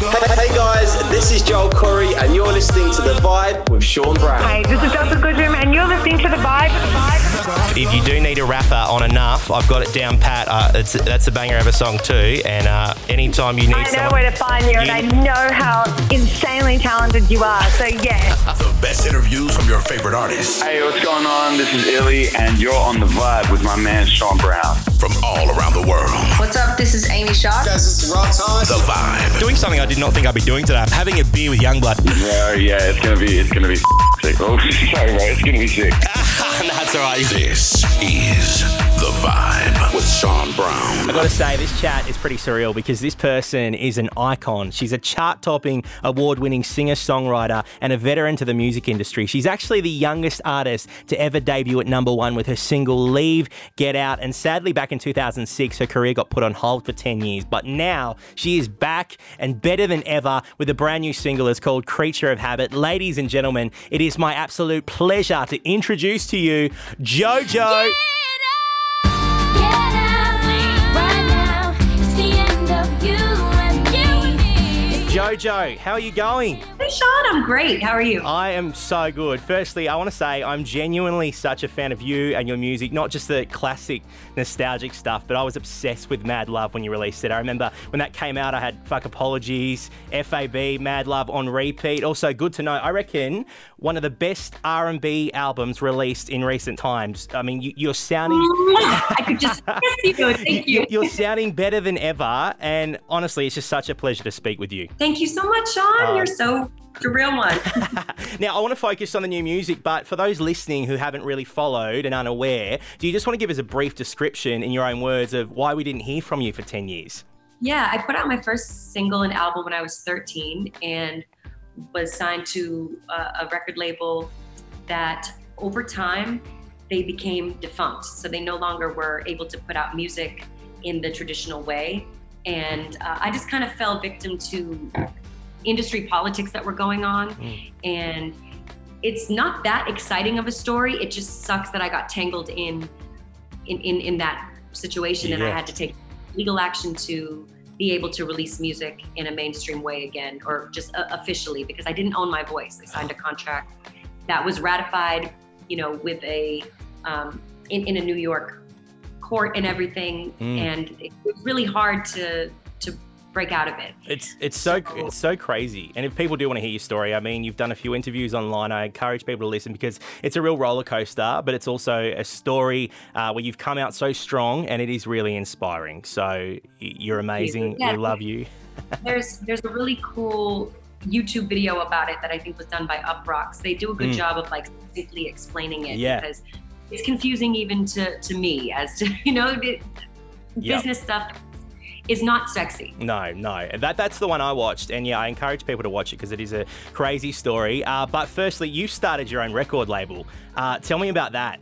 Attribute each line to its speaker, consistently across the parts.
Speaker 1: Hey guys, this is Joel Corry, and you're listening to The Vibe with Sean Brown.
Speaker 2: Hey, this is Delta Goodrem, and you're listening to The Vibe.
Speaker 3: If you do need a rapper on enough, I've got it down pat. Uh, it's, that's a banger of a song too. And uh, anytime you need
Speaker 2: I know
Speaker 3: someone,
Speaker 2: where to find you, and I know how insanely talented you are. So, yeah.
Speaker 4: The best interviews from your favorite artists
Speaker 5: Hey, what's going on? This is Illy, and you're on the vibe with my man Sean Brown.
Speaker 4: From all around the world.
Speaker 6: What's up? This is Amy Shaw.
Speaker 1: Guys, this is Rob Thomas.
Speaker 4: The Vibe.
Speaker 3: doing something I did not think I'd be doing today. I'm having a beer with Yungblud.
Speaker 5: Yeah, yeah, it's gonna be, it's gonna be sick. Oh, sorry, bro, it's gonna be sick.
Speaker 3: that's all right.
Speaker 4: This is The Vibe with Sean Brown.
Speaker 3: I've got to say, this chat is pretty surreal because this person is an icon. She's a chart topping, award winning singer songwriter and a veteran to the music industry. She's actually the youngest artist to ever debut at number one with her single Leave, Get Out. And sadly, back in 2006, her career got put on hold for 10 years. But now she is back and better than ever with a brand new single. It's called Creature of Habit. Ladies and gentlemen, it is my absolute pleasure to introduce to you. JoJo. JoJo, how are you going?
Speaker 6: Hey, Sean, I'm great. How are you?
Speaker 3: I am so good. Firstly, I want to say I'm genuinely such a fan of you and your music, not just the classic nostalgic stuff, but I was obsessed with Mad Love when you released it. I remember when that came out, I had Fuck Apologies, FAB, Mad Love on repeat. Also, good to know. I reckon one of the best R&B albums released in recent times. I mean, you, you're sounding oh,
Speaker 6: I could just kiss you. Thank you.
Speaker 3: you're sounding better than ever, and honestly, it's just such a pleasure to speak with you.
Speaker 6: Thank you so much, Sean.
Speaker 3: Oh.
Speaker 6: You're so the real one.
Speaker 3: Now, I want to focus on the new music, but for those listening who haven't really followed and unaware, do you just want to give us a brief description in your own words of why we didn't hear from you for 10 years?
Speaker 6: yeah, I put out my first single and album when I was 13 and was signed to a record label that over time they became defunct. So they no longer were able to put out music in the traditional way. And uh, I just kind of fell victim to industry politics that were going on. And it's not that exciting of a story. It just sucks that I got tangled in in, in, in that situation and I had to take legal action to be able to release music in a mainstream way again or just uh, officially because I didn't own my voice. I signed a contract that was ratified, you know, with a um, in, in a New York court and everything,
Speaker 3: Mm.
Speaker 6: and it was really hard to to break out of it.
Speaker 3: It's it's so it's so crazy. And if people do want to hear your story, I mean, you've done a few interviews online. I encourage people to listen because it's a real roller coaster, but it's also a story uh, where you've come out so strong, and it is really inspiring. So you're amazing.
Speaker 6: Yeah.
Speaker 3: We love you.
Speaker 6: there's there's a really cool YouTube video about it that I think was done by Uproxx. They do a good
Speaker 3: Mm.
Speaker 6: job of like simply explaining it
Speaker 3: Yeah.
Speaker 6: because it's confusing even to to me as to you know it,
Speaker 3: Yep.
Speaker 6: business stuff is not sexy.
Speaker 3: No, no. That that's the one I watched, and yeah, I encourage people to watch it because it is a crazy story. Uh, but firstly, you started your own record label. Uh, tell me about that.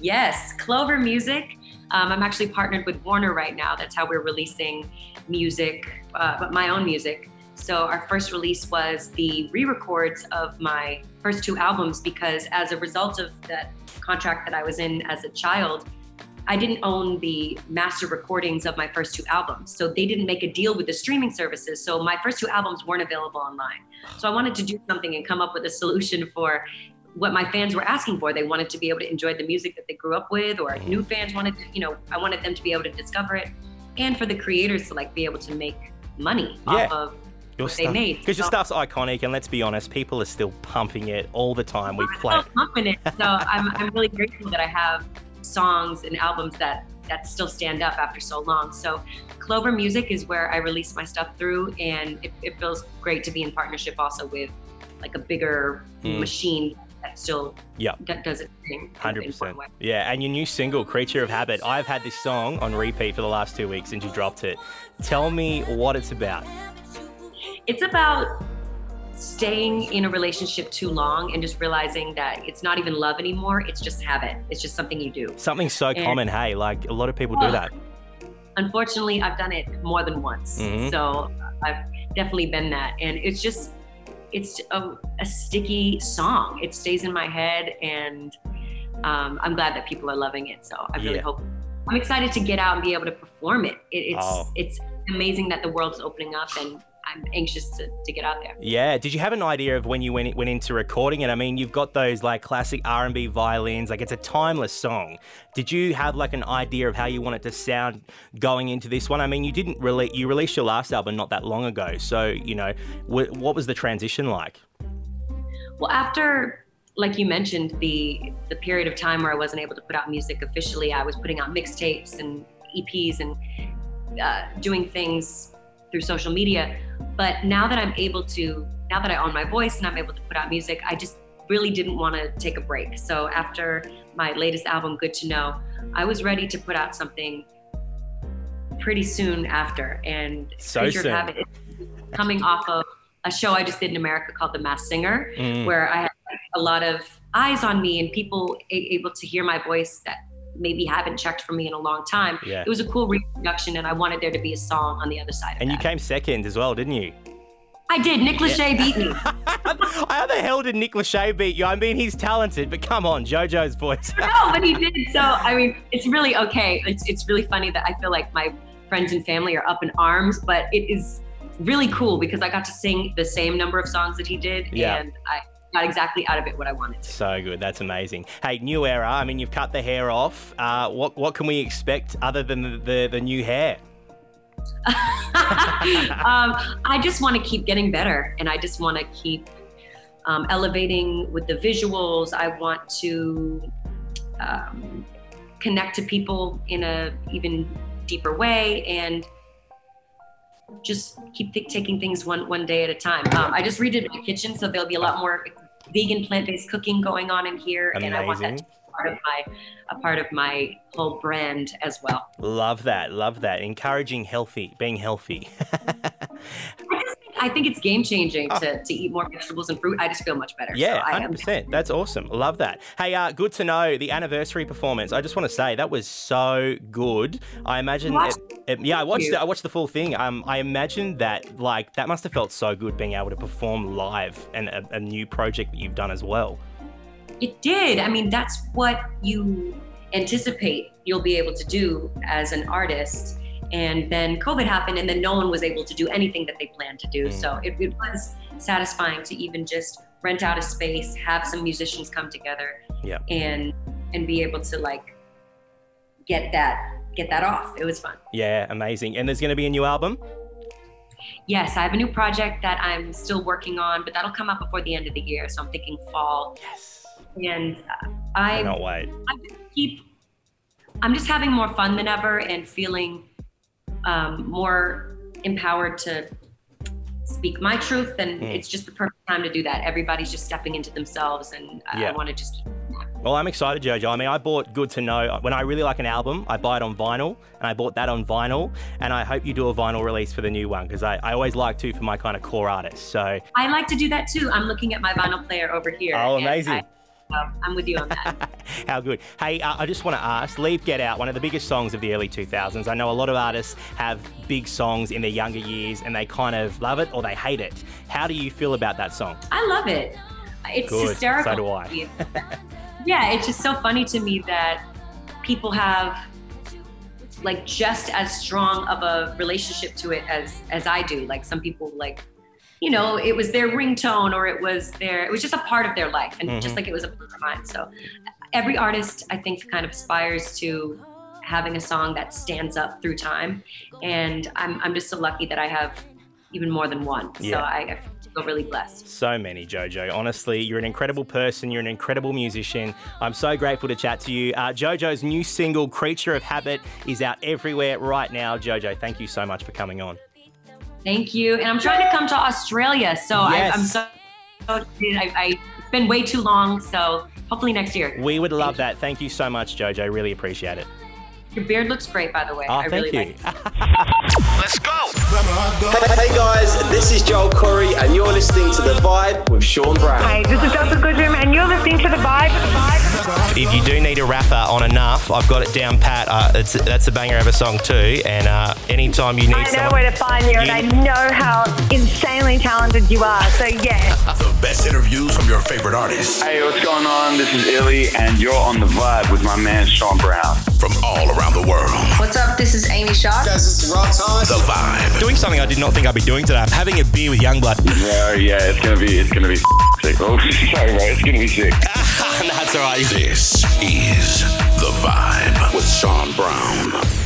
Speaker 6: Yes, Clover Music. Um, I'm actually partnered with Warner right now. That's how we're releasing music, uh, but my own music. So our first release was the re-records of my first two albums because as a result of that contract that I was in as a child, I didn't own the master recordings of my first two albums. So they didn't make a deal with the streaming services. So my first two albums weren't available online. So I wanted to do something and come up with a solution for what my fans were asking for. They wanted to be able to enjoy the music that they grew up with, or new fans wanted to, you know, I wanted them to be able to discover it. And for the creators to like be able to make money
Speaker 3: Yeah.
Speaker 6: off of
Speaker 3: Your
Speaker 6: what they made.
Speaker 3: Because your stuff's iconic, and let's be honest, people are still pumping it all the time. We play.
Speaker 6: so confident. So I'm, I'm really grateful that I have songs and albums that that still stand up after so long. So Clover Music is where I release my stuff through, and it, it feels great to be in partnership also with like a bigger
Speaker 3: Mm.
Speaker 6: machine that still
Speaker 3: Yep.
Speaker 6: that does its thing. in an
Speaker 3: Hundred percent. Yeah, and your new single, "Creature of Habit." I've had this song on repeat for the last two weeks since you dropped it. Tell me what it's about.
Speaker 6: It's about staying in a relationship too long and just realizing that it's not even love anymore. It's just habit. It's just something you do.
Speaker 3: Something so
Speaker 6: And-
Speaker 3: common. Hey, like a lot of people do
Speaker 6: Oh.
Speaker 3: that.
Speaker 6: unfortunately i've done it more than once
Speaker 3: Mhm.
Speaker 6: so i've definitely been that and it's just it's a, a sticky song it stays in my head and um, i'm glad that people are loving it so i really
Speaker 3: Yeah.
Speaker 6: hope i'm excited to get out and be able to perform it, it it's
Speaker 3: Oh.
Speaker 6: it's amazing that the world's opening up and I'm anxious to, to get out there.
Speaker 3: Yeah. Did you have an idea of when you went went into recording it? I mean, you've got those like classic R and B violins. Like it's a timeless song. Did you have like an idea of how you want it to sound going into this one? I mean, you didn't really you released your last album not that long ago, so you know wh- what was the transition like?
Speaker 6: Well, after like you mentioned, the the period of time where I wasn't able to put out music officially, I was putting out mixtapes and EPs and uh, doing things through social media. But now that I'm able to, now that I own my voice and I'm able to put out music, I just really didn't want to take a break. So after my latest album, Good to Know, I was ready to put out something pretty soon after. And
Speaker 3: So
Speaker 6: Creature
Speaker 3: soon.
Speaker 6: Habit is coming off of a show I just did in America called The Masked Singer,
Speaker 3: Mm.
Speaker 6: where I had a lot of eyes on me and people able to hear my voice that maybe haven't checked for me in a long time.
Speaker 3: Yeah.
Speaker 6: It was a cool reproduction, and I wanted there to be a song on the other side. Of
Speaker 3: And you came second as well, didn't you?
Speaker 6: I did. Nick Lachey beat me.
Speaker 3: How the hell did Nick Lachey beat you? I mean, he's talented, but come on, JoJo's voice.
Speaker 6: no, but he did. So I mean, it's really okay. It's it's really funny that I feel like my friends and family are up in arms, but it is really cool because I got to sing the same number of songs that he did,
Speaker 3: Yeah.
Speaker 6: and I got exactly out of it what I wanted to.
Speaker 3: So good, that's amazing. Hey, new era. I mean, you've cut the hair off. Uh, what what can we expect other than the, the, the new hair?
Speaker 6: um, I just want to keep getting better, and I just want to keep um, elevating with the visuals. I want to um, connect to people in a even deeper way, and just keep th- taking things one one day at a time. Um, I just redid my kitchen, so there'll be a lot more vegan plant-based cooking going on in here, and I want that to be part of my a part of my whole brand as well.
Speaker 3: Love that, love that. Encouraging healthy, being healthy.
Speaker 6: I think, it's game changing to, to eat more vegetables and fruit. I just feel much better.
Speaker 3: Ah. Yeah,
Speaker 6: so
Speaker 3: hundred percent. That's awesome. Love that. Hey, uh, good to know the anniversary performance. I just want to say that was so good. I imagine. It, it- yeah, I watched. I watched the full thing. Um, I imagine that like that must have felt so good being able to perform live and a, a new project that you've done as well.
Speaker 6: It did. I mean, that's what you anticipate you'll be able to do as an artist. And then COVID happened, and then no one was able to do anything that they planned to do.
Speaker 3: Mm.
Speaker 6: So it, it was satisfying to even just rent out a space, have some musicians come together,
Speaker 3: Yeah.
Speaker 6: and and be able to like get that get that off. It was fun.
Speaker 3: Yeah, amazing. And there's going to be a new album.
Speaker 6: Yes, I have a new project that I'm still working on, but that'll come out before the end of the year. So I'm thinking fall.
Speaker 3: Yes.
Speaker 6: And uh,
Speaker 3: I
Speaker 6: I
Speaker 3: cannot wait.
Speaker 6: I keep I'm just having more fun than ever and feeling um, more empowered to speak my truth and
Speaker 3: Mm.
Speaker 6: it's just the perfect time to do that. Everybody's just stepping into themselves and I-
Speaker 3: Yeah.
Speaker 6: I want to just keep
Speaker 3: Well, I'm excited, Jojo. I mean, I bought Good to Know. When I really like an album, I buy it on vinyl, and I bought that on vinyl. And I hope you do a vinyl release for the new one because I, I always like to for my kind of core artists. So,
Speaker 6: I like to do that too. I'm looking at my vinyl player over here.
Speaker 3: Oh, amazing.
Speaker 6: I, um, I'm with you on that.
Speaker 3: how good. Hey, uh, I just want to ask Leave Get Out, one of the biggest songs of the early 2000s. I know a lot of artists have big songs in their younger years and they kind of love it or they hate it. How do you feel about that song?
Speaker 6: I love it. It's
Speaker 3: Good.
Speaker 6: hysterical.
Speaker 3: So do I.
Speaker 6: yeah, it's just so funny to me that people have like just as strong of a relationship to it as as I do. Like some people like you know, it was their ringtone or it was their it was just a part of their life and
Speaker 3: Mhm.
Speaker 6: just like it was a part of mine. So every artist I think kind of aspires to having a song that stands up through time and I'm I'm just so lucky that I have even more than one.
Speaker 3: Yeah.
Speaker 6: So I, I feel really blessed.
Speaker 3: So many, Jojo. Honestly, you're an incredible person. You're an incredible musician. I'm so grateful to chat to you. Uh, Jojo's new single, Creature of Habit, is out everywhere right now. Jojo, thank you so much for coming on.
Speaker 6: Thank you. And I'm trying to come to Australia. So
Speaker 3: Yes.
Speaker 6: I, I'm so, so excited. I, I, it's been way too long. So hopefully next year.
Speaker 3: We would love that. Thank you so much, Jojo. Really appreciate it.
Speaker 6: Your beard looks great, by the way.
Speaker 3: Oh,
Speaker 6: I
Speaker 3: thank
Speaker 6: really
Speaker 3: you.
Speaker 6: like it.
Speaker 4: Let's go.
Speaker 1: Hey guys, this is Joel Corry, and you're listening to The Vibe with Sean Brown.
Speaker 2: Hey, this is Delta Goodrem, and you're listening to The Vibe
Speaker 3: if you do need a rapper on enough, I've got it down pat. Uh, it's that's a banger of a song too. And uh, anytime you need,
Speaker 2: I know
Speaker 3: someone,
Speaker 2: where to find you,
Speaker 3: you, and
Speaker 2: I know how insanely talented you are. So yeah.
Speaker 4: the best interviews from your favorite artists.
Speaker 5: Hey, what's going on? This is Illy, and you're on the vibe with my man Sean Brown
Speaker 4: from all around the world.
Speaker 7: What's up? This is Amy Shaw. Guys, this is Rob Thomas.
Speaker 4: The vibe.
Speaker 3: Doing something I did not think I'd be doing today. I'm having a beer with Yungblud.
Speaker 5: Yeah, yeah, it's gonna be, it's gonna be sick. Oh, sorry, bro, it's gonna be sick.
Speaker 3: That's all right.
Speaker 4: This is The Vibe with Sean Brown.